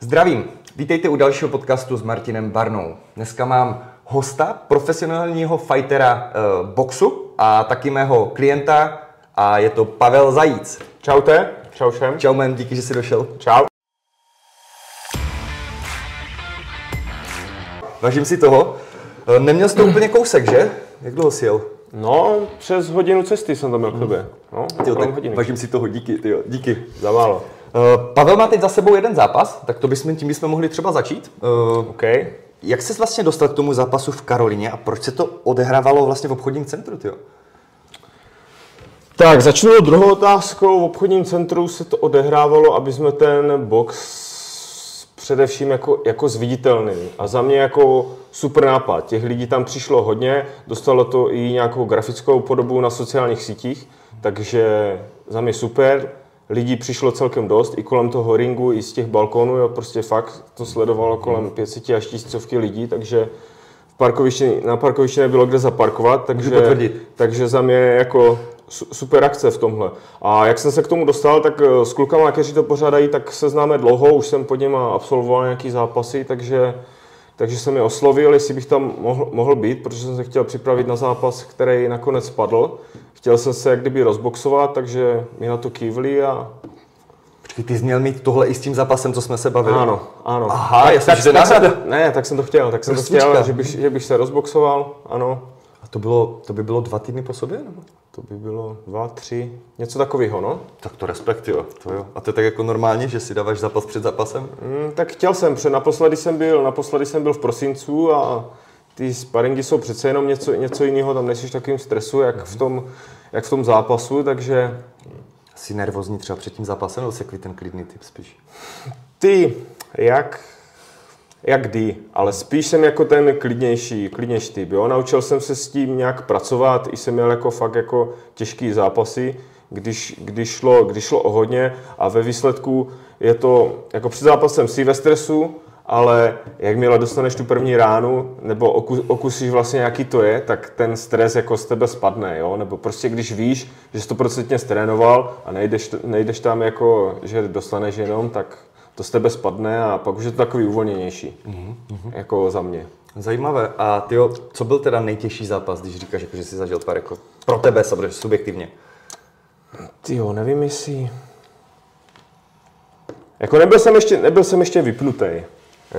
Zdravím, vítejte u dalšího podcastu s Martinem Barnou. Dneska mám hosta, profesionálního fightera uh, boxu a taky mého klienta a je to Pavel Zajíc. Čaute, čau všem. Čau men, díky, že jsi došel. Čau. Vážím si toho. Eh, Neměl jsi to úplně kousek, že? Jak dlouho jsi jel? No, přes hodinu cesty jsem to měl k tobě. No, Tyjo, tak hodiny. vážím si toho, díky, tyjo, díky. Za málo. Uh, Pavel má teď za sebou jeden zápas, tak to bychom, tím bychom mohli třeba začít. Uh, OK. jak jsi vlastně dostal k tomu zápasu v Karolině a proč se to odehrávalo vlastně v obchodním centru, tyjo? Tak, začnu druhou otázkou. V obchodním centru se to odehrávalo, aby jsme ten box především jako, jako zviditelný. A za mě jako super nápad. Těch lidí tam přišlo hodně, dostalo to i nějakou grafickou podobu na sociálních sítích, takže za mě super. Lidí přišlo celkem dost, i kolem toho ringu, i z těch balkonů, jo, prostě fakt to sledovalo kolem 500 až tisícovky lidí, takže v parkovišti, na parkovišti nebylo kde zaparkovat, takže, takže za mě jako su- super akce v tomhle. A jak jsem se k tomu dostal, tak eh, s klukama, kteří to pořádají, tak se známe dlouho, už jsem pod něma absolvoval nějaký zápasy, takže, takže jsem je oslovil, jestli bych tam mohl, mohl být, protože jsem se chtěl připravit na zápas, který nakonec spadl. Chtěl jsem se jak kdyby rozboxovat, takže mi na to kývli a Počkej, ty jsi měl mít tohle i s tím zápasem, co jsme se bavili? ano, ano. Aha, tak, já jsem, tak, že tak, ne, tak jsem to chtěl, tak jsem to chtěl, že bych, že bych se rozboxoval, ano. A to, bylo, to by bylo dva týdny po sobě? Nebo? To by bylo dva, tři, něco takového, no. Tak to respekt, jo. To jo. A to je tak jako normálně, že si dáváš zápas před zápasem? Mm, tak chtěl jsem, protože naposledy jsem byl, naposledy jsem byl v prosincu a ty sparingy jsou přece jenom něco, něco jiného, tam nejsi v takovým stresu, jak v tom, jak v tom zápasu, takže Jsi nervózní třeba před tím zápasem, nebo jsi takový ten klidný typ spíš? ty, jak, jak kdy, ale spíš jsem jako ten klidnější, klidnější typ, jo. Naučil jsem se s tím nějak pracovat, i jsem měl jako fakt jako těžký zápasy, když, když, šlo, když šlo o hodně a ve výsledku je to, jako před zápasem si ve stresu, ale jakmile dostaneš tu první ránu, nebo oku, okusíš vlastně, jaký to je, tak ten stres jako z tebe spadne, jo? Nebo prostě když víš, že jsi to procentně strénoval a nejdeš, nejdeš tam jako, že dostaneš jenom, tak to z tebe spadne a pak už je to takový uvolněnější, mm-hmm. jako za mě. Zajímavé. A ty co byl teda nejtěžší zápas, když říkáš, jako, že jsi zažil pár jako pro tebe, samozřejmě subjektivně? Ty jo, nevím jestli... Jako nebyl jsem ještě, nebyl jsem ještě vypnutý.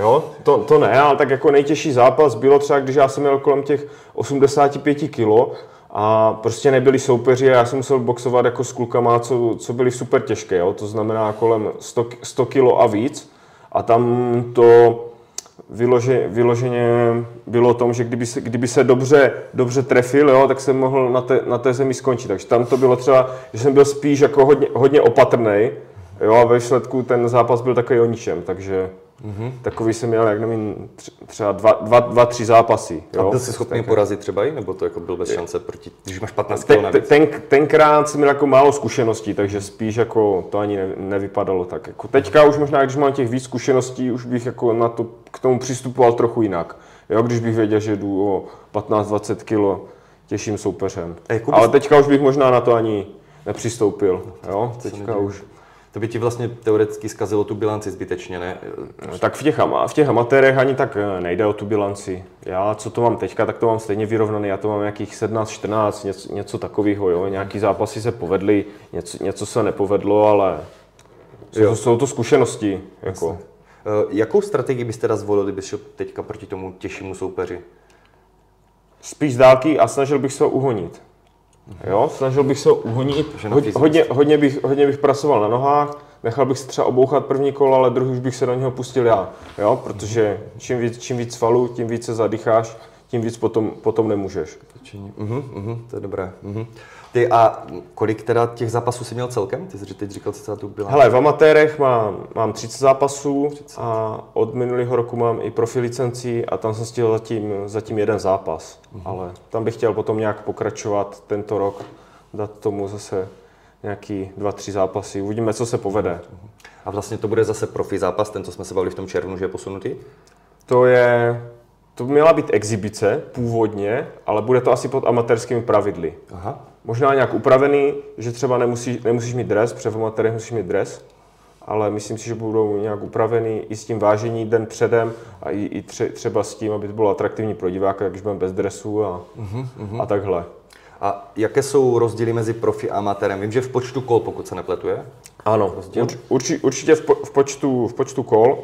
Jo, to, to ne, ale tak jako nejtěžší zápas bylo třeba, když já jsem měl kolem těch 85 kilo a prostě nebyli soupeři a já jsem musel boxovat jako s klukama, co, co byli super těžké, jo? to znamená kolem 100, 100 kilo a víc a tam to vylože, vyloženě bylo o tom, že kdyby se, kdyby se dobře, dobře trefil, jo, tak jsem mohl na té, na té zemi skončit. Takže tam to bylo třeba, že jsem byl spíš jako hodně, hodně opatrný, jo, a ve výsledku ten zápas byl takový o ničem, takže mm-hmm. takový jsem měl, jak nevím, tř- třeba dva, dva, dva tři zápasy. A Jo, byl jsi schopný porazit třeba i, nebo to jako byl bez šance proti, když máš 15 kg ten, navíc? ten, tenkrát jsem měl jako málo zkušeností, takže spíš jako to ani ne, nevypadalo tak. Jako teďka už možná, když mám těch víc zkušeností, už bych jako na to, k tomu přistupoval trochu jinak. Jo, když bych věděl, že jdu o 15-20 kilo těžším soupeřem. A Ale teďka už bych možná na to ani nepřistoupil. Jo, teďka už. To by ti vlastně teoreticky zkazilo tu bilanci zbytečně, ne? Tak v těch, v těch amatérech ani tak eh, nejde o tu bilanci. Já, co to mám teďka, tak to mám stejně vyrovnaný. Já to mám nějakých 17-14, něco, něco takového. Jo? Nějaký zápasy se povedly, něco, něco se nepovedlo, ale jsou, to, jsou to zkušenosti. Jako. Eh, Jakou strategii byste teda zvolili, kdyby šel teďka proti tomu těžšímu soupeři? Spíš z dálky a snažil bych se ho uhonit. Jo, snažil bych se ho uhonit. Takže na Hod, fyziku. hodně, hodně, bych, hodně bych pracoval na nohách, nechal bych se třeba obouchat první kolo, ale druhý už bych se do něho pustil já. Jo, protože čím víc, čím víc svalů, tím víc se zadýcháš, tím víc potom, potom nemůžeš. Mhm, mhm, to je dobré. Mhm. Ty a kolik teda těch zápasů jsi měl celkem? Ty jsi teď říkal cca tu bilanci. Hele, v amatérech mám, mám 30 zápasů a od minulého roku mám i profi licenci a tam jsem stihl zatím, zatím jeden zápas. Ale tam bych chtěl potom nějak pokračovat tento rok, dát tomu zase nějaký dva, tři zápasy. Uvidíme, co se povede. A vlastně to bude zase profi zápas, ten, co jsme se bavili v tom červnu, že je posunutý? To je, to měla být exibice původně, ale bude to asi pod amatérskými pravidly. Aha. Možná nějak upravený, že třeba nemusíš, nemusíš mít dres, protože v amatérech musíš mít dres. ale myslím si, že budou nějak upravený i s tím vážení den předem a i, i tře, třeba s tím, aby to bylo atraktivní pro diváka, když budeme bez dresu a, uh-huh. a takhle. A jaké jsou rozdíly mezi profi a amatérem? Vím, že v počtu kol, pokud se nepletuje. Ano, urč, urči, určitě v, po, v, počtu, v počtu kol.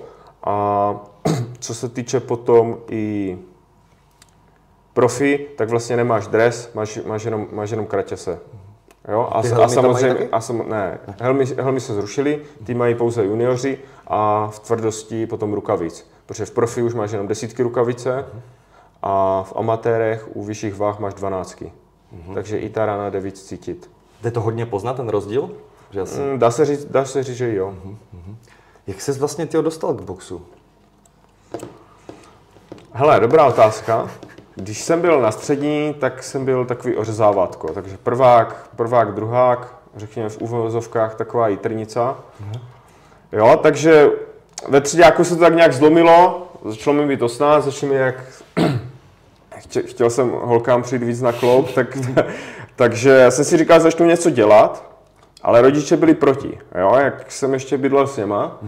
A co se týče potom i profi, tak vlastně nemáš dres, máš, máš, jenom, máš jenom kraťase. Jo? A, a samozřejmě, a sam, ne, helmy, helmy se zrušily, ty mají pouze junioři a v tvrdosti potom rukavic. Protože v profi už máš jenom desítky rukavice a v amatérech u vyšších váh máš dvanáctky. Mm-hmm. Takže i ta rána jde víc cítit. Jde to hodně poznat, ten rozdíl? Že asi... mm, dá, se říct, dá se říct, že jo. Mm-hmm. Jak ses vlastně ty dostal k boxu? Hele, dobrá otázka. Když jsem byl na střední, tak jsem byl takový ořezávátko. Takže prvák, prvák, druhák, řekněme v uvozovkách taková jitrnica. Jo, takže ve třídáku se to tak nějak zlomilo, začalo mi být 18, začalo mi jak chtěl jsem holkám přijít víc na kloub, tak, takže já jsem si říkal, začnu něco dělat, ale rodiče byli proti. Jo? Jak jsem ještě bydlel s něma,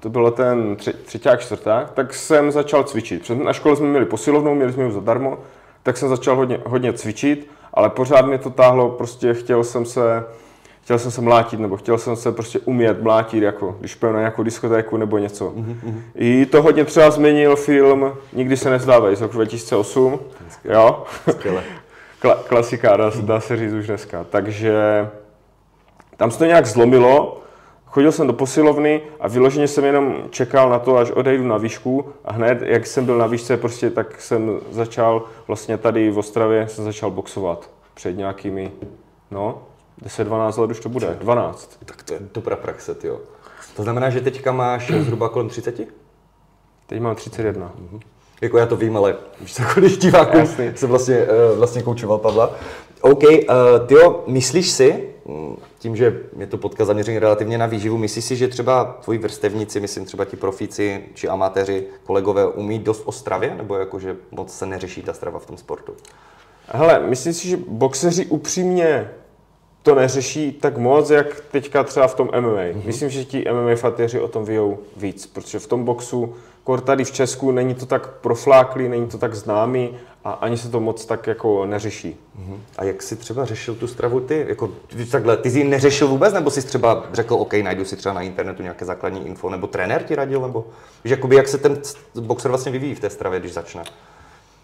to bylo ten tři, třetí a čtvrták, tak jsem začal cvičit. Na škole jsme měli posilovnou, měli jsme ji zadarmo, tak jsem začal hodně, hodně cvičit, ale pořád mě to táhlo, prostě chtěl jsem se chtěl jsem se mlátit, nebo chtěl jsem se prostě umět mlátit, jako když půjdu na nějakou diskotéku nebo něco. Mm-hmm. I to hodně třeba změnil film Nikdy se nezdávej z roku 2008. Jo? Kla- klasika, dá, dá se říct už dneska. Takže tam se to nějak zlomilo, chodil jsem do posilovny a vyloženě jsem jenom čekal na to, až odejdu na výšku a hned, jak jsem byl na výšce, prostě tak jsem začal vlastně tady v Ostravě, jsem začal boxovat před nějakými, no, 10-12 let už to bude, 12. Tak to je dobrá praxe, jo. To znamená, že teďka máš zhruba kolem 30? Teď mám 31. Mm-hmm. Jako já to vím, ale víš co, kolik diváků jsem vlastně, uh, vlastně koučoval Pavla. OK, uh, tyjo, myslíš si, tím, že je to podcast zaměřený relativně na výživu, myslíš si, že třeba tvoji vrstevníci, myslím třeba ti profíci či amatéři, kolegové umí dost o stravě, nebo jako, že moc se neřeší ta strava v tom sportu? Hele, myslím si, že boxeři upřímně to neřeší tak moc, jak teďka třeba v tom MMA. Mm-hmm. Myslím, že ti MMA fatéři o tom vyjou víc, protože v tom boxu, kor tady v Česku, není to tak profláklý, není to tak známý a ani se to moc tak jako neřeší. Mm-hmm. A jak jsi třeba řešil tu stravu ty? Jako, takhle, ty jsi ji neřešil vůbec, nebo jsi třeba řekl, OK, najdu si třeba na internetu nějaké základní info, nebo trenér ti radil, nebo víš, jakoby, jak se ten boxer vlastně vyvíjí v té stravě, když začne?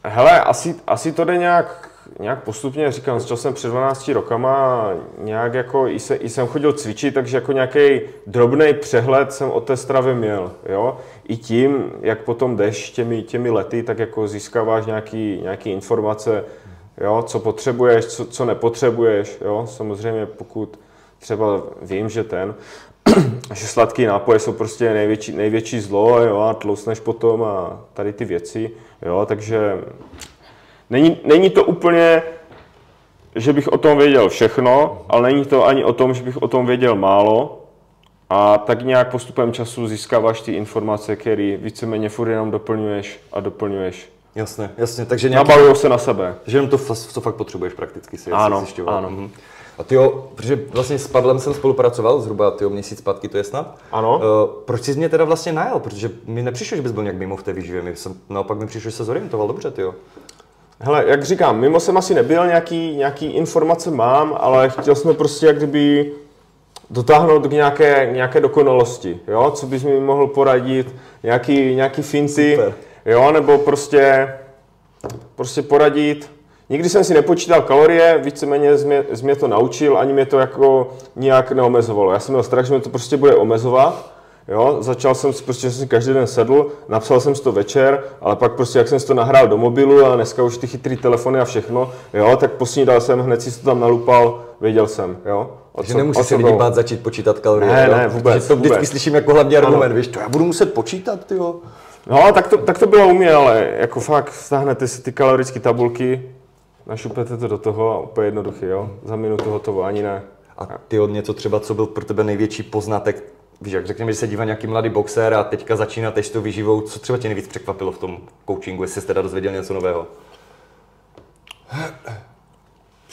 Hele, asi, asi to jde nějak nějak postupně, říkám, začal jsem před 12 rokama, nějak jako i, se, i jsem chodil cvičit, takže jako nějaký drobný přehled jsem o té stravě měl, jo. I tím, jak potom jdeš těmi, těmi lety, tak jako získáváš nějaký, nějaký informace, jo, co potřebuješ, co, co nepotřebuješ, jo. Samozřejmě pokud třeba vím, že ten, že sladký nápoje jsou prostě největší, největší zlo, jo, a tlousneš potom a tady ty věci, jo, takže Není, není to úplně, že bych o tom věděl všechno, ale není to ani o tom, že bych o tom věděl málo. A tak nějak postupem času získáváš ty informace, které víceméně furt jenom doplňuješ a doplňuješ. Jasně, jasně. Takže nějaký... Nabalují se na sebe. Takže jenom to, co fakt potřebuješ prakticky si ano, zjišťovat. Ano. Mhm. A ty jo, protože vlastně s Pavlem jsem spolupracoval zhruba tyjo, měsíc zpátky, to je snad. Ano. Uh, proč jsi mě teda vlastně najel? Protože mi nepřišlo, že bys byl nějak mimo v té výživě. Mi jsem, naopak mi přišlo, že se zorientoval dobře, ty jo. Hele, jak říkám, mimo jsem asi nebyl, nějaký, nějaký informace mám, ale chtěl jsme prostě jak kdyby dotáhnout k nějaké, nějaké dokonalosti, jo? co bys mi mohl poradit, nějaký, nějaký finty, Super. jo, nebo prostě, prostě poradit. Nikdy jsem si nepočítal kalorie, víceméně jsi mě, jsi mě to naučil, ani mě to jako nijak neomezovalo. Já jsem měl strach, že mě to prostě bude omezovat, Jo, začal jsem si, prostě jsem si každý den sedl, napsal jsem si to večer, ale pak prostě jak jsem si to nahrál do mobilu a dneska už ty chytrý telefony a všechno, jo, tak posnídal jsem, hned si to tam nalupal, věděl jsem, jo. Takže nemusíš se lidi bát začít počítat kalorie, ne, jo? ne, vůbec, Protože to vždycky vůbec. slyším jako hlavní argument, ano. víš, to já budu muset počítat, jo. No, tak to, tak to bylo u mě, ale jako fakt stáhnete si ty kalorické tabulky, našupete to do toho a úplně jednoduchý, jo, za minutu hotovo, ani ne. A ty od něco třeba, co byl pro tebe největší poznatek víš, jak řekněme, že se dívá nějaký mladý boxer a teďka začíná teď s tou výživou, co třeba tě nejvíc překvapilo v tom coachingu, jestli jsi teda dozvěděl něco nového?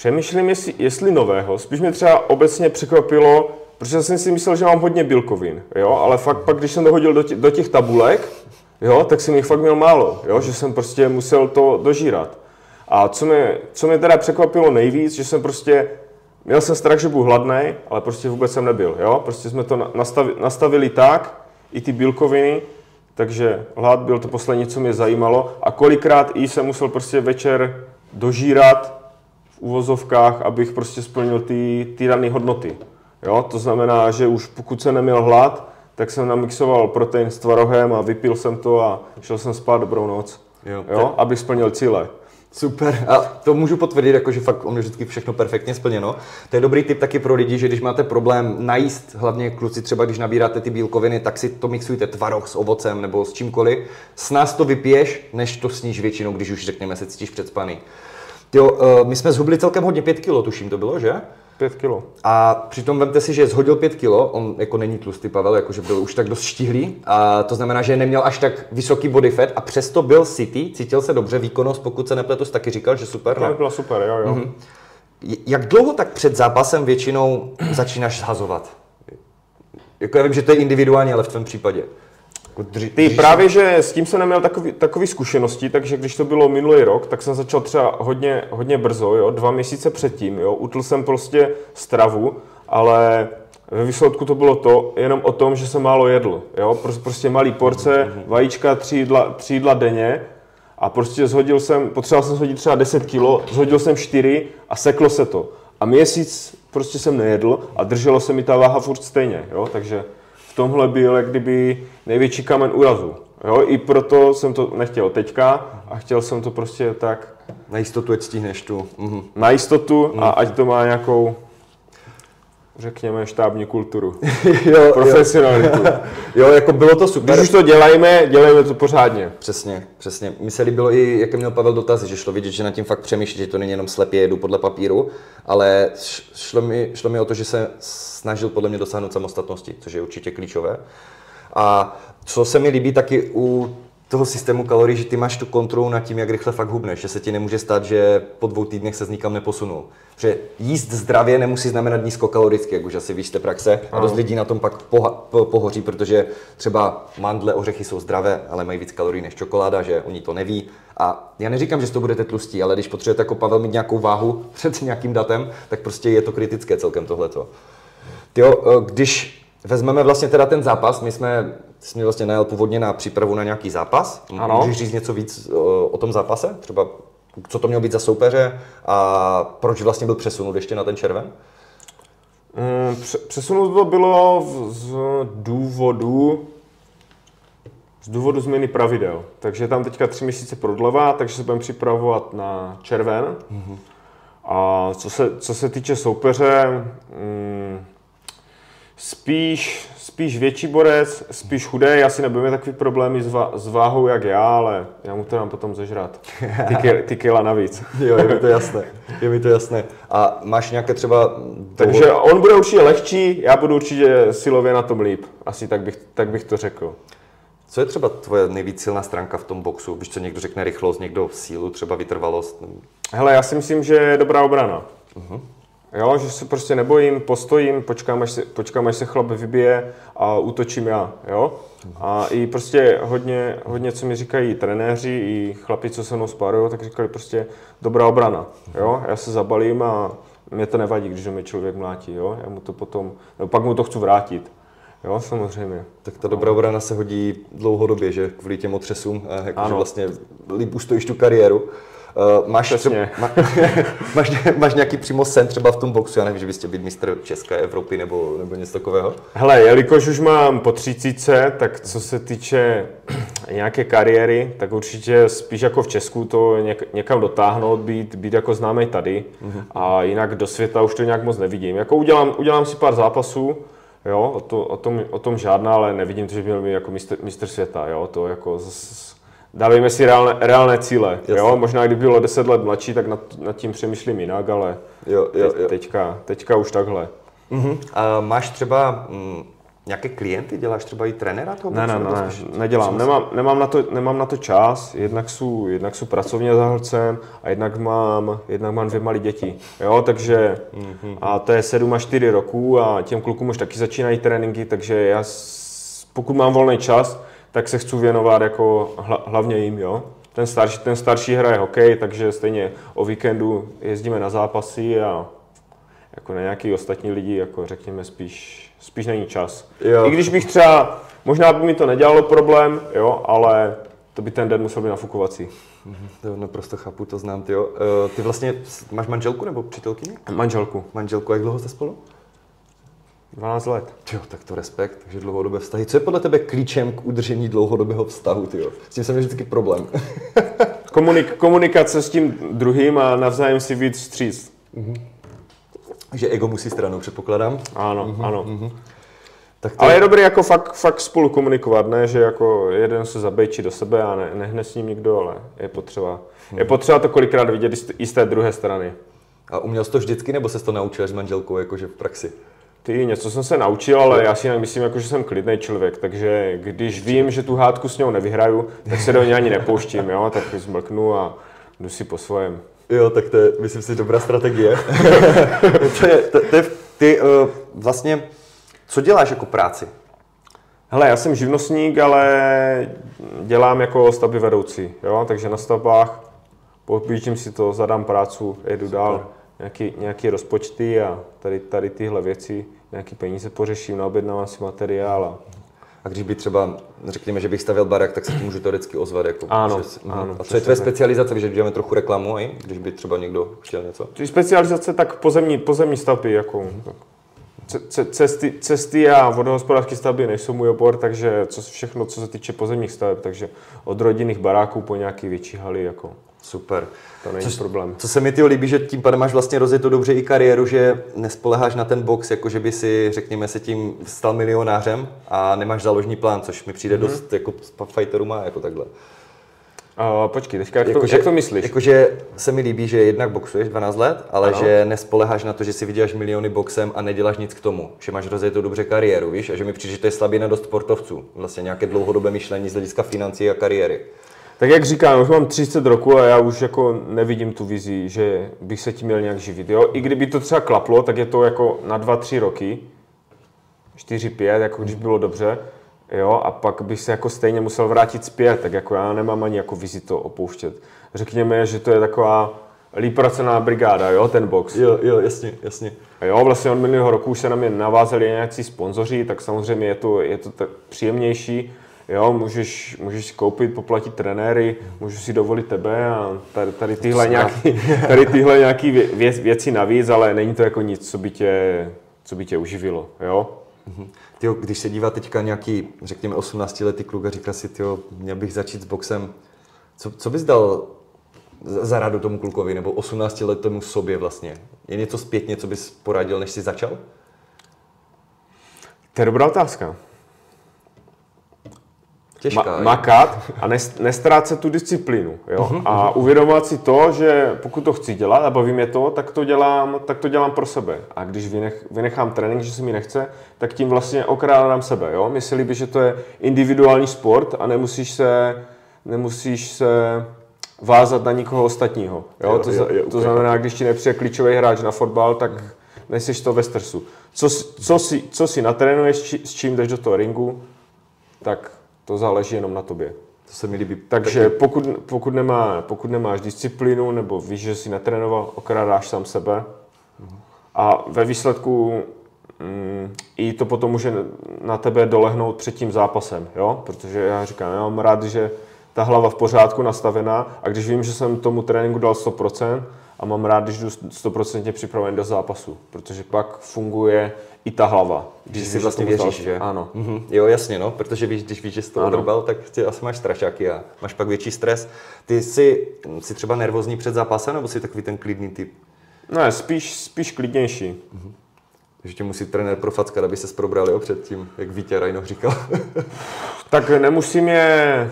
Přemýšlím, jestli, jestli nového. Spíš mě třeba obecně překvapilo protože jsem si myslel, že mám hodně bílkovin, jo, ale fakt pak, když jsem to hodil do těch, do těch tabulek, jo, tak jsem jich fakt měl málo, jo, že jsem prostě musel to dožírat. A co mě, co mě teda překvapilo nejvíc, že jsem prostě, měl jsem strach, že budu hladný, ale prostě vůbec jsem nebyl, jo, prostě jsme to nastavili, nastavili tak, i ty bílkoviny, takže hlad byl to poslední, co mě zajímalo a kolikrát i jsem musel prostě večer dožírat uvozovkách, abych prostě splnil ty, ty dané hodnoty. Jo? To znamená, že už pokud jsem neměl hlad, tak jsem namixoval protein s tvarohem a vypil jsem to a šel jsem spát dobrou noc, jo, jo? abych splnil cíle. Super. A to můžu potvrdit, jako, že fakt on je vždycky všechno perfektně splněno. To je dobrý tip taky pro lidi, že když máte problém najíst, hlavně kluci třeba když nabíráte ty bílkoviny, tak si to mixujte tvaroh s ovocem nebo s čímkoliv. S nás to vypiješ, než to sníš většinou, když už řekněme se cítíš předspaný. Jo, uh, my jsme zhubli celkem hodně 5 kilo, tuším to bylo, že? 5 kilo. A přitom vemte si, že zhodil 5 kilo, on jako není tlustý Pavel, jakože byl už tak dost štíhlý, a to znamená, že neměl až tak vysoký body fat a přesto byl city, cítil se dobře, výkonnost, pokud se nepletu, taky říkal, že super. To byla super, jo, jo. Mm-hmm. Jak dlouho tak před zápasem většinou začínáš zhazovat? Jako já vím, že to je individuální, ale v tvém případě. Jako dři, Ty právě, že s tím jsem neměl takový, takový zkušenosti, takže když to bylo minulý rok, tak jsem začal třeba hodně, hodně brzo, jo, dva měsíce předtím, jo, utl jsem prostě stravu, ale ve výsledku to bylo to, jenom o tom, že jsem málo jedl, jo, prostě malý porce, vajíčka, tři jídla, tři jídla denně a prostě zhodil jsem, potřeboval jsem shodit třeba 10 kilo, zhodil jsem 4 a seklo se to. A měsíc prostě jsem nejedl a drželo se mi ta váha furt stejně, jo, takže v tomhle byl jak kdyby největší kamen úrazu. Jo, i proto jsem to nechtěl teďka a chtěl jsem to prostě tak... Na jistotu, ať stihneš tu. Mhm. Na jistotu a mhm. ať to má nějakou řekněme, štábní kulturu. jo, Profesionalitu. Jo. jo, jako bylo to super. Když už to dělejme, dělejme to pořádně. Přesně, přesně. Mi se líbilo i, jak měl Pavel dotazy, že šlo vidět, že na tím fakt přemýšlí, že to není jenom slepě jedu podle papíru, ale šlo mi, šlo mi o to, že se snažil podle mě dosáhnout samostatnosti, což je určitě klíčové. A co se mi líbí taky u toho systému kalorií, že ty máš tu kontrolu nad tím, jak rychle fakt hubneš, že se ti nemůže stát, že po dvou týdnech se nikam neposunul. Že jíst zdravě nemusí znamenat nízkokaloricky, jak už asi víš z té praxe. A dost lidí na tom pak poha- po- pohoří, protože třeba mandle, ořechy jsou zdravé, ale mají víc kalorií než čokoláda, že oni to neví. A já neříkám, že to budete tlustí, ale když potřebujete jako Pavel mít nějakou váhu před nějakým datem, tak prostě je to kritické celkem tohleto. Jo, eh, když vezmeme vlastně teda ten zápas, my jsme jsi mě vlastně najel původně na přípravu na nějaký zápas. Ano. Můžeš říct něco víc o, o tom zápase? Třeba co to mělo být za soupeře a proč vlastně byl přesunut ještě na ten červen? Mm, přesunut to bylo z důvodu z důvodu změny pravidel. Takže tam teďka tři měsíce prodleva, takže se budeme připravovat na červen. Mm-hmm. A co se, co se týče soupeře, mm, spíš spíš větší borec, spíš chudý, asi nebudeme takový problémy s, s váhou jak já, ale já mu to dám potom zežrat. Ty, kil, ty kila navíc. jo, je mi to jasné. Je mi to jasné. A máš nějaké třeba... Takže on bude určitě lehčí, já budu určitě silově na tom líp. Asi tak bych, tak bych to řekl. Co je třeba tvoje nejvíc silná stránka v tom boxu? Když co někdo řekne rychlost, někdo sílu, třeba vytrvalost? Hele, já si myslím, že je dobrá obrana. Uh-huh. Jo, že se prostě nebojím, postojím, počkám, až se, počkám, až se chlap vybije a útočím já, jo. A i prostě hodně, hodně co mi říkají trenéři, i chlapi, co se mnou spárují, tak říkali prostě dobrá obrana, jo. Já se zabalím a mě to nevadí, když mi člověk mlátí, jo. Já mu to potom, no, pak mu to chci vrátit. Jo, samozřejmě. Tak ta dobrá obrana se hodí dlouhodobě, že kvůli těm otřesům, jako, že vlastně líp ustojíš tu kariéru. Uh, máš, třeba, má, máš, máš nějaký přímo sen třeba v tom boxu, já nevím, že byste být mistr České Evropy nebo, nebo něco takového? Hele, jelikož už mám po třicíce, tak co se týče nějaké kariéry, tak určitě spíš jako v Česku to něk, někam dotáhnout, být, být jako známý tady mm-hmm. a jinak do světa už to nějak moc nevidím. Jako udělám, udělám si pár zápasů, jo, o, to, o, tom, o tom žádná, ale nevidím to, že by měl být jako mistr, mistr světa, jo, to jako z, dávejme si reálné, reálné cíle. Jo? Možná kdyby bylo 10 let mladší, tak nad, nad tím přemýšlím jinak, ale jo, jo, jo. Teďka, teďka už takhle. Uh-huh. A máš třeba mm, nějaké klienty? Děláš třeba i trenéra toho Ne, ne, ne, spíš- nedělám. Nemám, nemám, na to, nemám na to čas, jednak jsou, jednak jsou pracovně zahlcen a jednak mám, jednak mám dvě malé děti. Jo, takže a to je 7 až 4 roku a těm klukům už taky začínají tréninky, takže já pokud mám volný čas, tak se chci věnovat jako hla, hlavně jim, jo. Ten starší, ten starší hraje hokej, takže stejně o víkendu jezdíme na zápasy a jako na nějaký ostatní lidi, jako řekněme spíš, spíš není čas. Jo. I když bych třeba, možná by mi to nedělalo problém, jo, ale to by ten den musel být nafukovací. To naprosto chápu, to znám, ty jo. Eh, Ty vlastně máš manželku nebo přítelkyni? Manželku, Manželku, jak dlouho jste spolu? 12 let. Jo, tak to respekt, takže dlouhodobé vztahy. Co je podle tebe klíčem k udržení dlouhodobého vztahu, ty jo? S tím jsem měl vždycky problém. Komunik, komunikace s tím druhým a navzájem si víc vstříc. že ego musí stranou, předpokládám. Ano, ano. Tak to Ale je dobré jako fakt, fakt spolu komunikovat, ne, že jako jeden se zabejčí do sebe a ne, nehne s ním nikdo, ale je potřeba, je potřeba to kolikrát vidět i z té druhé strany. A uměl jsi to vždycky, nebo se to naučil s manželkou, jakože v praxi? Ty, něco jsem se naučil, ale já si myslím, jako, že jsem klidný člověk, takže když vím, že tu hádku s ní nevyhraju, tak se do ní ani nepouštím, jo? tak zmlknu a jdu si po svém. Jo, tak to je, myslím si, dobrá strategie. to je, to, to je, ty uh, vlastně, co děláš jako práci? Hele, já jsem živnostník, ale dělám jako stavby vedoucí, jo? takže na stavbách popíčím si to, zadám prácu, jedu Super. dál, nějaký, nějaký rozpočty a tady, tady tyhle věci, nějaký peníze pořeším, naobjednávám si materiál a A když by třeba, řekněme, že bych stavěl barák, tak se ti můžu teoreticky ozvat. Jako, Ano, přes- ano, A co je tvoje specializace, že děláme trochu reklamu, i, když by třeba někdo chtěl něco? Ty specializace, tak pozemní, pozemní stavby, jako cesty, cesty a vodohospodářské stavby nejsou můj obor, takže co, všechno, co se týče pozemních staveb, takže od rodinných baráků po nějaký větší haly, jako Super. to není Což- problém. Co se mi ty líbí, že tím pádem máš vlastně rozjetou dobře i kariéru, že nespoleháš na ten box, jako že by si, řekněme, se tím stal milionářem a nemáš záložní plán, což mi přijde mm-hmm. dost jako fighterů má jako takhle. Uh, počkej, teďka jak, to, Jakože- jak to myslíš? Jakože se mi líbí, že jednak boxuješ 12 let, ale Ano. že nespoleháš na to, že si vyděláš miliony boxem a neděláš nic k tomu. Že máš rozjetou dobře kariéru, víš? A že mi přijde, že to je slabina dost sportovců. Vlastně nějaké dlouhodobé myšlení z hlediska financí a kariéry. Tak jak říkám, už mám 30 roku a já už jako nevidím tu vizi, že bych se tím měl nějak živit. Jo? I kdyby to třeba klaplo, tak je to jako na 2-3 roky, 4-5, jako když bylo dobře, jo, a pak bych se jako stejně musel vrátit zpět, tak jako já nemám ani jako vizi to opouštět. Řekněme, že to je taková líp placená brigáda, jo, ten box. Jo, jo, jasně, jasně. A jo, vlastně od minulého roku už se na mě navázali nějací sponzoři, tak samozřejmě je to, je to tak příjemnější. Jo, můžeš, můžeš si koupit, poplatit trenéry, můžu si dovolit tebe a tady, tady, tyhle, nějaký, tady tyhle nějaký vě, věc, věci navíc, ale není to jako nic, co by tě, co by tě uživilo, jo. Tyjo, když se dívá teďka nějaký, řekněme, 18-letý kluk a říká si, tyjo, měl bych začít s boxem, co, co bys dal za za radu tomu klukovi, nebo 18-letému sobě vlastně? Je něco zpětně, co bys poradil, než jsi začal? To je dobrá otázka. Těžká. Ma- makat a nes- nestrácet tu disciplínu. Jo? A uvědomovat si to, že pokud to chci dělat a baví mě to, tak to dělám, tak to dělám pro sebe. A když vynech, vynechám trénink, že se mi nechce, tak tím vlastně okrádám sebe. Jo? Mně se líbí, že to je individuální sport a nemusíš se, nemusíš se vázat na nikoho ostatního. Jo? Jo, to, jo, jo, to znamená, když ti nepřijde klíčový hráč na fotbal, tak nejsiš to ve stresu. Co, si- co, si, co si natrénuješ, či- s čím jdeš do toho ringu, tak to záleží jenom na tobě. To se mi líbí. Takže pokud, pokud, nemá, pokud nemáš disciplínu nebo víš, že jsi netrénoval, okrádáš sám sebe a ve výsledku mm, i to potom může na tebe dolehnout před tím zápasem, jo? protože já říkám, já mám rád, že ta hlava v pořádku nastavená a když vím, že jsem tomu tréninku dal 100% a mám rád, když jdu 100% připraven do zápasu, protože pak funguje i ta hlava. Když si víš, vlastně věříš, dal- že? Ano. Mhm. Jo, jasně, no, protože víš, když víš, že jsi to odrbal, tak ty asi máš strašáky a máš pak větší stres. Ty jsi, jsi třeba nervózní před zápasem, nebo jsi takový ten klidný typ? Ne, spíš, spíš klidnější. Že tě musí trenér profackat, aby se probral jo, před tím, jak Vítě Rajnoch říkal. Tak nemusím je...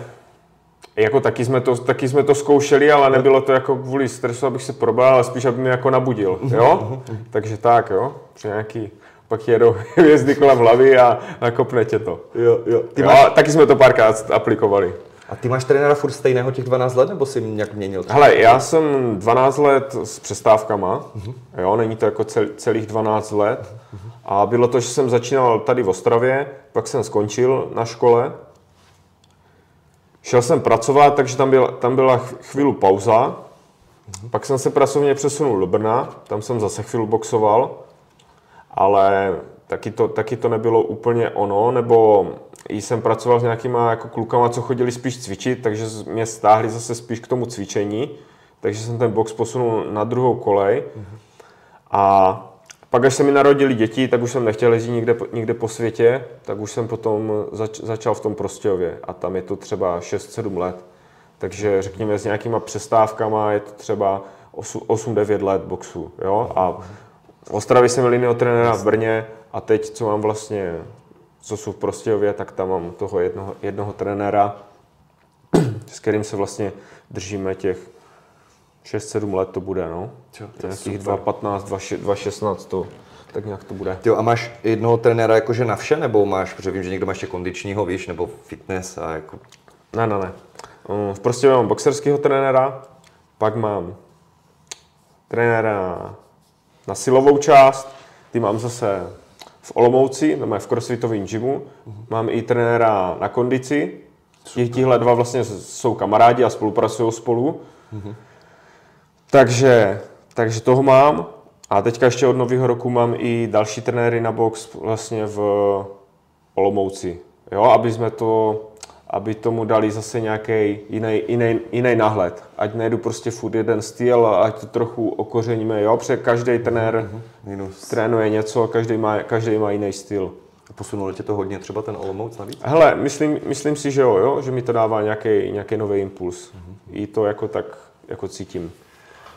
Jako taky jsme, to, taky jsme to zkoušeli, ale nebylo to jako kvůli stresu, abych se probral, ale spíš, aby mě jako nabudil, jo? Takže tak, jo? Při nějaký pak jedou hvězdy kolem hlavy a nakopne tě to. Jo, jo. Ty jo, máš... Taky jsme to párkrát aplikovali. A ty máš trenéra furt stejného těch 12 let, nebo jsi nějak měnil? Hele, já jsem 12 let s přestávkama, uh-huh. jo, není to jako cel, celých 12 let. Uh-huh. A bylo to, že jsem začínal tady v Ostravě, pak jsem skončil na škole. Šel jsem pracovat, takže tam, byl, tam byla chvíli pauza. Uh-huh. Pak jsem se pracovně přesunul do Brna, tam jsem zase chvíli boxoval. Ale taky to, taky to nebylo úplně ono, nebo jsem pracoval s nějakýma jako klukama, co chodili spíš cvičit, takže mě stáhli zase spíš k tomu cvičení, takže jsem ten box posunul na druhou kolej. A pak, až se mi narodili děti, tak už jsem nechtěl jezdit nikde, nikde po světě, tak už jsem potom zač, začal v tom Prostějově a tam je to třeba 6-7 let. Takže řekněme s nějakýma přestávkama je to třeba 8-9 let boxu. Jo? A v Ostravě jsem měl jiného trenéra v Brně a teď, co mám vlastně co jsou v Prostějově, tak tam mám toho jednoho, jednoho trenéra, s kterým se vlastně držíme těch 6-7 let to bude, no. Jo, to Nějakých 2.15, 2.16 to, tak nějak to bude. Jo, a máš jednoho trenéra jakože na vše, nebo máš, protože vím, že někdo má ještě kondičního, víš, nebo fitness a jako... Ne, ne, ne. Um, v Prostějově mám boxerského trenéra, pak mám trenéra na silovou část, ty mám zase v Olomouci, máme v crossfitovém gymu, mám i trenéra na kondici. Tihle dva vlastně jsou kamarádi a spolupracují spolu. Takže, takže toho mám. A teďka ještě od nového roku mám i další trenéry na box vlastně v Olomouci. Jo, aby jsme to aby tomu dali zase nějaký jiný, jiný, jiný náhled. Ať nejdu prostě furt jeden styl, ať to trochu okořeníme, jo, protože každý trenér mm-hmm. Minus. trénuje něco, každý má, každý má jiný styl. Posunulo tě to hodně třeba ten Olomouc navíc? Hele, myslím, myslím si, že jo, jo, že mi to dává nějaký, nějaký nový impuls. Mm-hmm. I to jako tak jako cítím.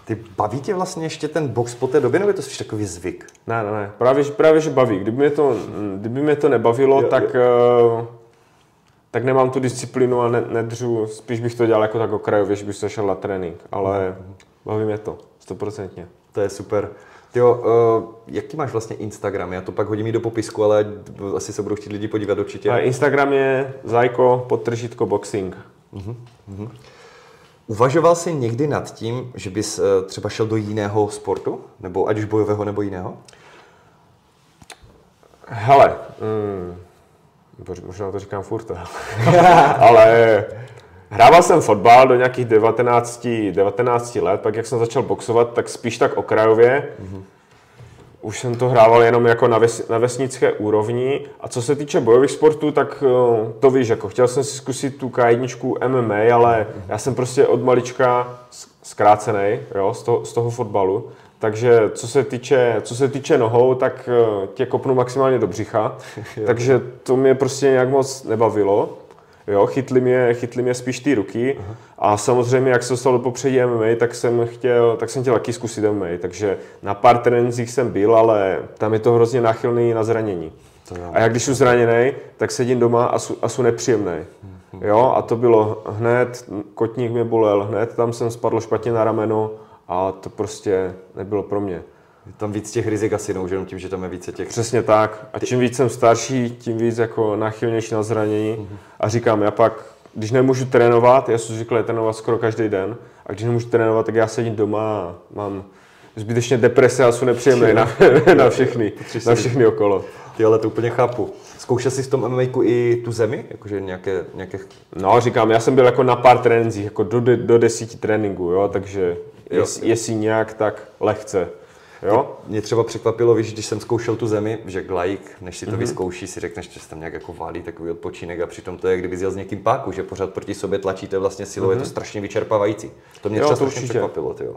Ty baví tě vlastně ještě ten box po té době, nebo je to spíš takový zvyk? Ne, ne, ne, právě, právě že baví. Kdyby mě to, kdyby mě to nebavilo, jo, tak... Jo. Uh, tak nemám tu disciplínu a ne, nedřu, spíš bych to dělal jako tak okrajově, že bych se šel na trénink, ale baví mě to, stoprocentně. To je super. Jo, uh, jaký máš vlastně Instagram? Já to pak hodím i do popisku, ale asi se budou chtít lidi podívat určitě. A Instagram je zajko podtržítko boxing. Uh-huh, uh-huh. Uvažoval jsi někdy nad tím, že bys uh, třeba šel do jiného sportu? Nebo ať už bojového nebo jiného? Hele, mm, možná to říkám furt, ale hrával jsem fotbal do nějakých 19, 19 let, pak jak jsem začal boxovat, tak spíš tak okrajově. Mm-hmm. Už jsem to hrával jenom jako na, ves, na vesnické úrovni. A co se týče bojových sportů, tak eh, to víš, jako chtěl jsem si zkusit tu K1 MMA, ale já jsem prostě od malička zkrácený jo, z, toho, z toho fotbalu. Takže co se týče, co se týče nohou, tak eh, tě kopnu maximálně do břicha. takže to mě prostě nějak moc nebavilo. Jo, chytli mě, chytli mě spíš ty ruky uh-huh. a samozřejmě, jak se dostal do popředí MMA, tak jsem chtěl, tak jsem chtěl taky zkusit MMA, takže na pár trénincích jsem byl, ale tam je to hrozně náchylný na zranění. A jak když jsem zraněný, tak sedím doma a jsou, a jsou nepříjemný. Uh-huh. Jo, a to bylo hned, kotník mě bolel, hned tam jsem spadl špatně na rameno, a to prostě nebylo pro mě. Je tam víc těch rizik asi, no, jenom tím, že tam je více těch... Přesně tak. A čím víc jsem starší, tím víc jako náchylnější na zranění. Uh-huh. A říkám, já pak, když nemůžu trénovat, já jsem zvyklý trénovat skoro každý den, a když nemůžu trénovat, tak já sedím doma a mám zbytečně deprese a jsou nepříjemné na, na, všechny, na všechny okolo. Ty ale to úplně chápu. Zkoušel jsi v tom MMA i tu zemi? Jakože nějaké, nějaké... No, říkám, já jsem byl jako na pár trénincích, jako do, do desíti tréninků, jo, takže jest, jestli nějak tak lehce. Jo? Mě třeba překvapilo, víš, když jsem zkoušel tu zemi, že glajk, než si to mm-hmm. vyzkouší, si řekneš, že se tam nějak jako válí takový odpočinek a přitom to je, kdyby jel s někým páku, že pořád proti sobě tlačíte vlastně silou, mm-hmm. je to mhm. strašně vyčerpávající. To mě jo, třeba to strašně překvapilo. Tyjo.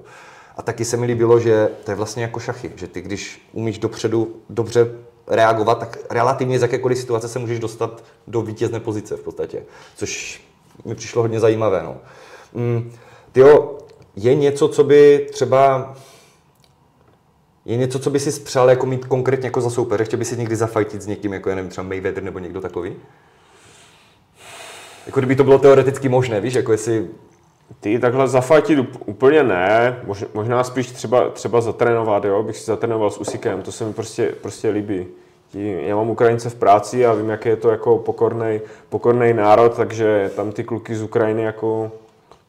A taky se mi líbilo, že to je vlastně jako šachy, že ty když umíš dopředu dobře reagovat, tak relativně z jakékoliv situace se můžeš dostat do vítězné pozice v podstatě, což mi přišlo hodně zajímavé. No. Mm, tyjo, je něco, co by třeba je něco, co by si spřál jako mít konkrétně jako za soupeře? Chtěl by si někdy zafajtit s někým, jako já nevím, třeba Mayweather nebo někdo takový? Jako kdyby to bylo teoreticky možné, víš, jako jestli... Ty takhle zafajtit úplně ne, možná spíš třeba, třeba zatrénovat, jo, bych si zatrénoval s Usikem, to se mi prostě, prostě líbí. já mám Ukrajince v práci a vím, jak je to jako pokorný, národ, takže tam ty kluky z Ukrajiny jako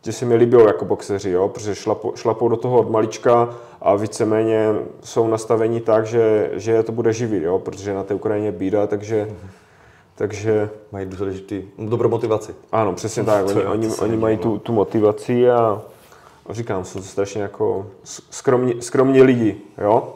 ti se mi líbí jako boxeři, jo, protože šlapou, šlapou do toho od malička a víceméně jsou nastavení tak, že, že je to bude živit, jo, protože na té Ukrajině bída, takže, takže... Mají důležitý, dobrou motivaci. Ano, přesně tak, oni, oni, oni mají tu, tu motivaci a říkám, jsou to strašně jako skromní, skromní lidi, jo,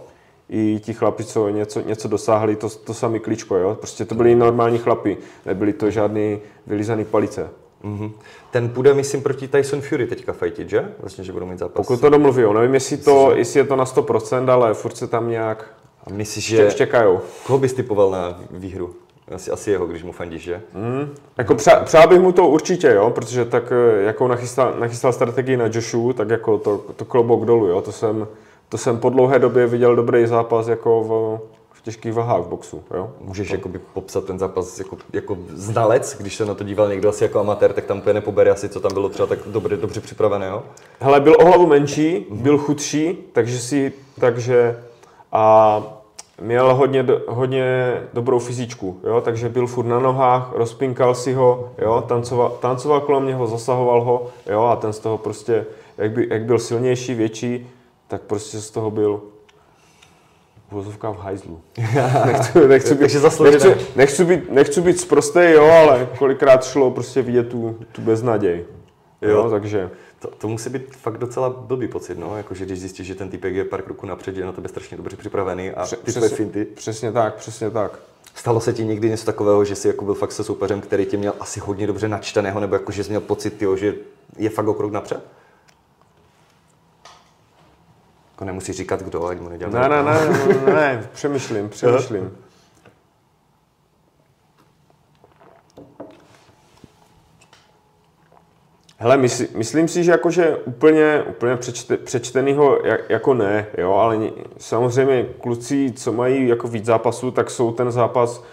i ti chlapi, co něco, něco dosáhli, to, to sami klíčko, jo? Prostě to byli normální chlapi, nebyli to žádný vylizaný palice. Mm-hmm. Ten půjde, myslím, proti Tyson Fury teďka fajtit, že? Vlastně, že budou mít zápas. Pokud to domluví, nevím, jestli, to, jestli je to na 100%, ale furt se tam nějak a myslíš, že štěkajou. Koho bys typoval na výhru? Asi, asi jeho, když mu fandíš, že? Mm. Jako přá, přál bych mu to určitě, jo, protože tak eh, jako nachystal, nachystal strategii na Joshu, tak jako to, to klobouk dolů, jo, to jsem, to jsem po dlouhé době viděl dobrý zápas jako v, v těžkých vahách v boxu. Jo? Můžeš to... jakoby popsat ten zápas jako, jako znalec, když se na to díval někdo asi jako amatér, tak tam úplně nepobere asi, co tam bylo třeba tak dobře, dobře připravené. Jo? Hele, byl o hlavu menší, byl chudší, takže si, takže a měl hodně, hodně dobrou fyzičku, jo? takže byl furt na nohách, rozpinkal si ho, jo? Tancoval, tancoval kolem něho, zasahoval ho jo? a ten z toho prostě, jak, by, jak byl silnější, větší, tak prostě z toho byl vozovka v hajzlu. nechci, nechci, být, nechci, nechci, být, nechci být zprostý, jo, ale kolikrát šlo prostě vidět tu, tu beznaděj. Jo, jo takže... To, to, musí být fakt docela blbý pocit, no, jakože když zjistíš, že ten typek je pár kroků napřed, že je na tebe strašně dobře připravený a ty přesně, finty. Přesně tak, přesně tak. Stalo se ti někdy něco takového, že jsi jako byl fakt se soupeřem, který tě měl asi hodně dobře načteného, nebo jako, že jsi měl pocit, tyjo, že je fakt o krok napřed? Jako nemusí říkat kdo, ať mu nedělá. Ne, ne, ne, ne, ne, přemýšlím, přemýšlím. Hele, mysl, myslím si, že jakože úplně, úplně přečte, přečtenýho jako ne, jo, ale samozřejmě kluci, co mají jako víc zápasů, tak jsou ten zápas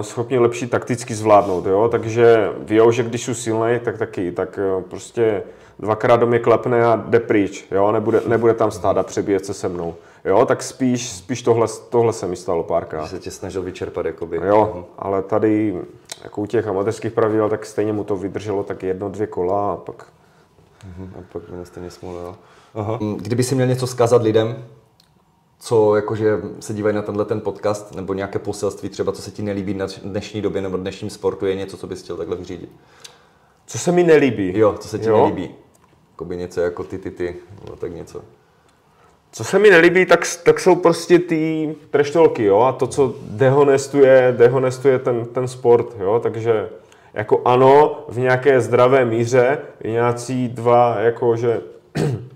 schopni lepší takticky zvládnout, jo, takže ví, že když jsou silný, tak taky, tak uh, prostě dvakrát do mě klepne a jde pryč, jo, nebude, nebude tam stát a přebíjet se se mnou. Jo, tak spíš, spíš tohle, tohle se mi stalo párkrát. Že se tě snažil vyčerpat, jakoby. Jo, mhm. ale tady, jako u těch amatérských pravidel, tak stejně mu to vydrželo tak jedno, dvě kola a pak... Mhm, a pak mi stejně jo. Aha. Mm, kdyby si měl něco zkázat lidem, co jakože se dívají na tenhle ten podcast, nebo nějaké poselství třeba, co se ti nelíbí na dnešní době nebo dnešním sportu, je něco, co bys chtěl takhle vyřídit? Co se mi nelíbí? Jo, co se ti jo? nelíbí. Jakoby něco jako ty, ty, ty, no tak něco. Co se mi nelíbí, tak, tak jsou prostě ty treštolky, jo, a to, co dehonestuje, dehonestuje ten, ten sport, jo, takže jako ano, v nějaké zdravé míře nějací dva, jako že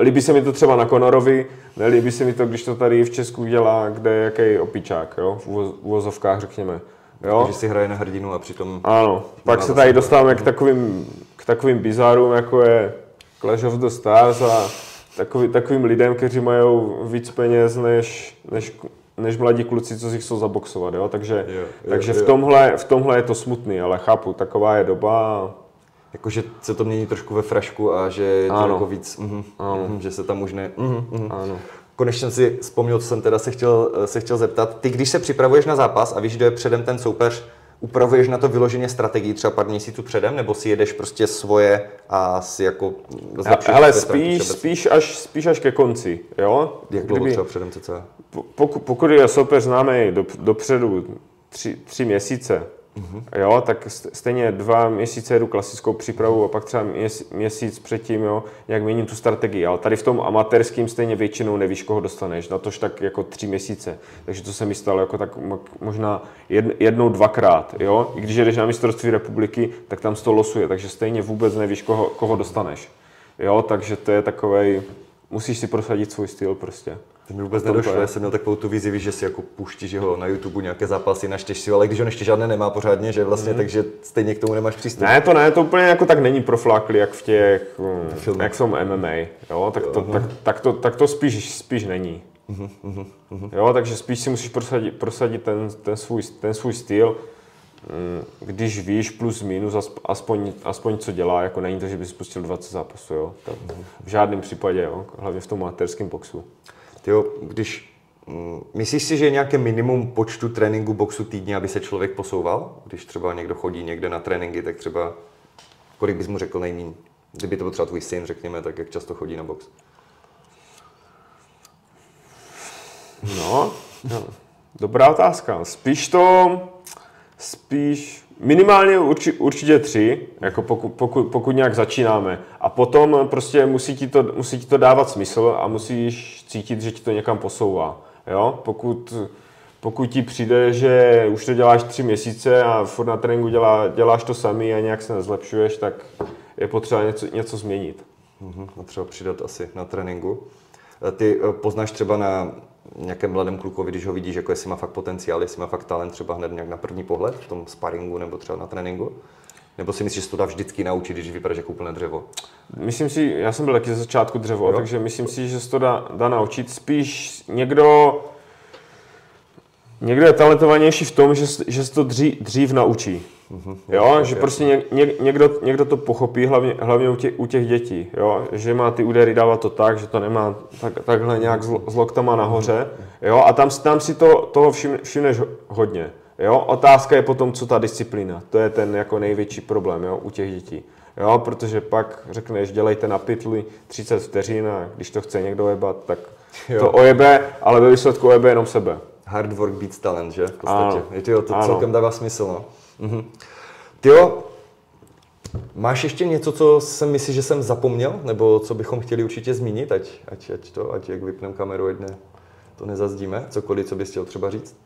líbí se mi to třeba na Konorovi, nelíbí se mi to, když to tady v Česku dělá, kde je jaký opičák, jo, v uvozovkách řekněme. Jo? Takže si hraje na hrdinu a přitom... Ano, pak se tady dostáváme k takovým, k takovým bizárům, jako je Clash of the Stars a takový, takovým lidem, kteří mají víc peněz než, než, než mladí kluci, co si chcou zaboxovat, jo? Takže, jo, jo, takže jo. V, tomhle, v tomhle je to smutný, ale chápu, taková je doba. Jakože se to mění trošku ve frašku a že je to jako víc, mm, ano. Mm, že se tam možné... Mm, mm. Ano. Konečně jsem si vzpomněl, co jsem teda se chtěl, se chtěl zeptat. Ty, když se připravuješ na zápas a víš, kdo je předem ten soupeř, upravuješ na to vyloženě strategii třeba pár měsíců předem, nebo si jedeš prostě svoje a si jako zlepšuješ? Ale spíš, spíš, až, spíš až ke konci, jo? Jak dlouho Kdyby, třeba předem cca? Pokud, pokud je soupeř známý do, dopředu tři, tři měsíce, Mm-hmm. Jo, tak stejně dva měsíce jdu klasickou přípravu a pak třeba měsíc předtím, jo, jak měním tu strategii. Ale tady v tom amatérským stejně většinou nevíš, koho dostaneš. Na tož tak jako tři měsíce. Takže to se mi stalo jako tak možná jednou, dvakrát. Jo? I když jdeš na mistrovství republiky, tak tam to losuje, takže stejně vůbec nevíš, koho, koho dostaneš. Jo, takže to je takovej, musíš si prosadit svůj styl prostě. To mi vůbec nedošlo, já jsem měl takovou tu vizi, že si jako puštíš ho na YouTube nějaké zápasy, naštěš si ale když ho ještě žádné nemá pořádně, že vlastně, mm. takže stejně k tomu nemáš přístup. Ne, to ne, to úplně jako tak není proflákli, jak v těch, Filmy. jak jsou MMA, jo, tak to, tak, tak, to, tak to spíš, spíš není. Mm-hmm, Jo, takže spíš si musíš prosadit, prosadit ten, ten, svůj, ten svůj styl, mm, když víš plus minus aspoň, aspoň co dělá, jako není to, že bys spustil 20 zápasů, jo. Tak v žádném případě, jo, hlavně v tom amatérském boxu tyjo, když Mm, Myslíš si, že je nějaké minimum počtu tréninku boxu týdně, aby se člověk posouval? Když třeba někdo chodí někde na tréninky, tak třeba kolik bys mu řekl nejmín? Kdyby to byl třeba tvůj syn, řekněme, tak jak často chodí na box? No, no, dobrá otázka. Spíš to, spíš minimálně urči, určitě tři, jako pokud, pokud, pokud nějak začínáme. A potom prostě musí ti, to, musí ti to dávat smysl a musíš cítit, že ti to někam posouvá. Jo? Pokud, pokud ti přijde, že už to děláš tři měsíce a furt na tréninku dělá, děláš to samý a nějak se nezlepšuješ, tak je potřeba něco, něco změnit. Mhm, a třeba přidat asi na tréninku. E, Ty e, poznáš třeba na nějakém mladém klukovi, když ho vidíš, jako jestli má fakt potenciál, jestli má fakt talent třeba hned nějak na první pohled v tom sparingu nebo třeba na tréninku? Nebo si myslíš, že se to dá vždycky naučit, když vypadáš jako úplné dřevo? Myslím si, já jsem byl taky ze začátku dřevo, jo. takže myslím si, že se to dá, dá naučit. Spíš někdo, někdo je talentovanější v tom, že, že se to dřív, dřív naučí. Mm-hmm. Jo, že prostě ně, ně, někdo, někdo to pochopí, hlavně, hlavně u, těch, u těch dětí, jo, že má ty údery dávat to tak, že to nemá tak, takhle nějak s, s loktama nahoře, jo, a tam, tam si to, toho všim, všimneš hodně. Jo, otázka je potom, co ta disciplína. To je ten jako největší problém jo, u těch dětí. Jo, protože pak řekneš, dělejte na pytli 30 vteřin a když to chce někdo jebat, tak jo. to ojebe, ale ve výsledku ojebe jenom sebe. Hard work beats talent, že? V podstatě. Ano. Je to, to ano. celkem dává smysl, no. Mhm. Tyjo, máš ještě něco, co jsem myslí, že jsem zapomněl, nebo co bychom chtěli určitě zmínit, ať, ať, ať to, ať jak vypneme kameru, ne, to nezazdíme, cokoliv, co bys chtěl třeba říct?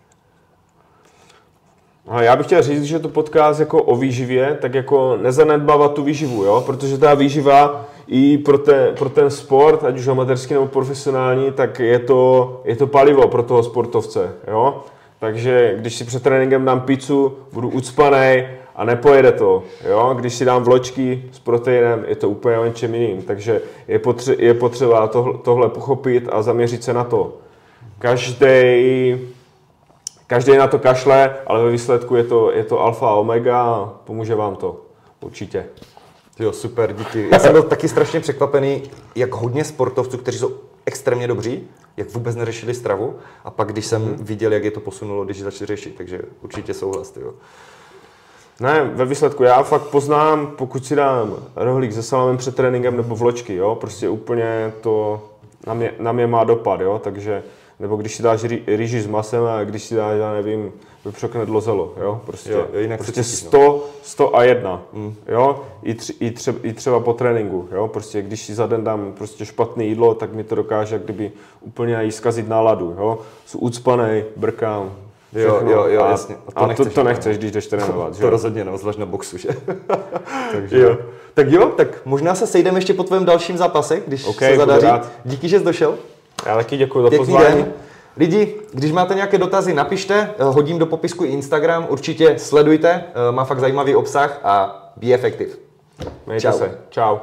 A já bych chtěl říct, že to podcast jako o výživě, tak jako nezanedbávat tu výživu, jo? protože ta výživa i pro, te, pro ten sport, ať už amatérský nebo profesionální, tak je to, je to palivo pro toho sportovce. Jo? Takže když si před tréninkem dám pizzu, budu ucpaný a nepojede to. Jo? Když si dám vločky s proteinem, je to úplně o něčem jiným. Takže je, potře- je potřeba tohle, tohle pochopit a zaměřit se na to. Každý každý na to kašle, ale ve výsledku je to, je to alfa a omega a pomůže vám to. Určitě. Jo, super, díky. Já jsem byl taky strašně překvapený, jak hodně sportovců, kteří jsou extrémně dobří, jak vůbec neřešili stravu. A pak, když jsem hmm. viděl, jak je to posunulo, když začali řešit, takže určitě souhlas. Jo. Ne, ve výsledku já fakt poznám, pokud si dám rohlík se salamem před tréninkem nebo vločky, jo, prostě úplně to na mě, na mě má dopad, jo, takže nebo když si dáš rýži s masem a když si dáš, já nevím, vypřoknedlo zelo, jo, prostě, jo, jinak prostě 100, 100 no. a 1, mm. jo, I, tři, i, třeba, i třeba po tréninku, jo, prostě když si za den dám prostě špatné jídlo, tak mi to dokáže jak kdyby úplně i zkazit náladu, jo, jsou ucpaný, brkám, Jo, jo, jo, a, jasně. A to, a nechceš, to, to nechceš, když jdeš trénovat. To, to rozhodně ne, zvlášť na boxu, že? Takže jo. Tak jo, tak možná se sejdeme ještě po tvém dalším zápase, když okay, se zadaří. Díky, že jsi došel. Já taky děkuji za pozvání. Den. Lidi, když máte nějaké dotazy, napište, eh, hodím do popisku Instagram, určitě sledujte, eh, má fakt zajímavý obsah a be effective. Mějte Čau. se. Čau.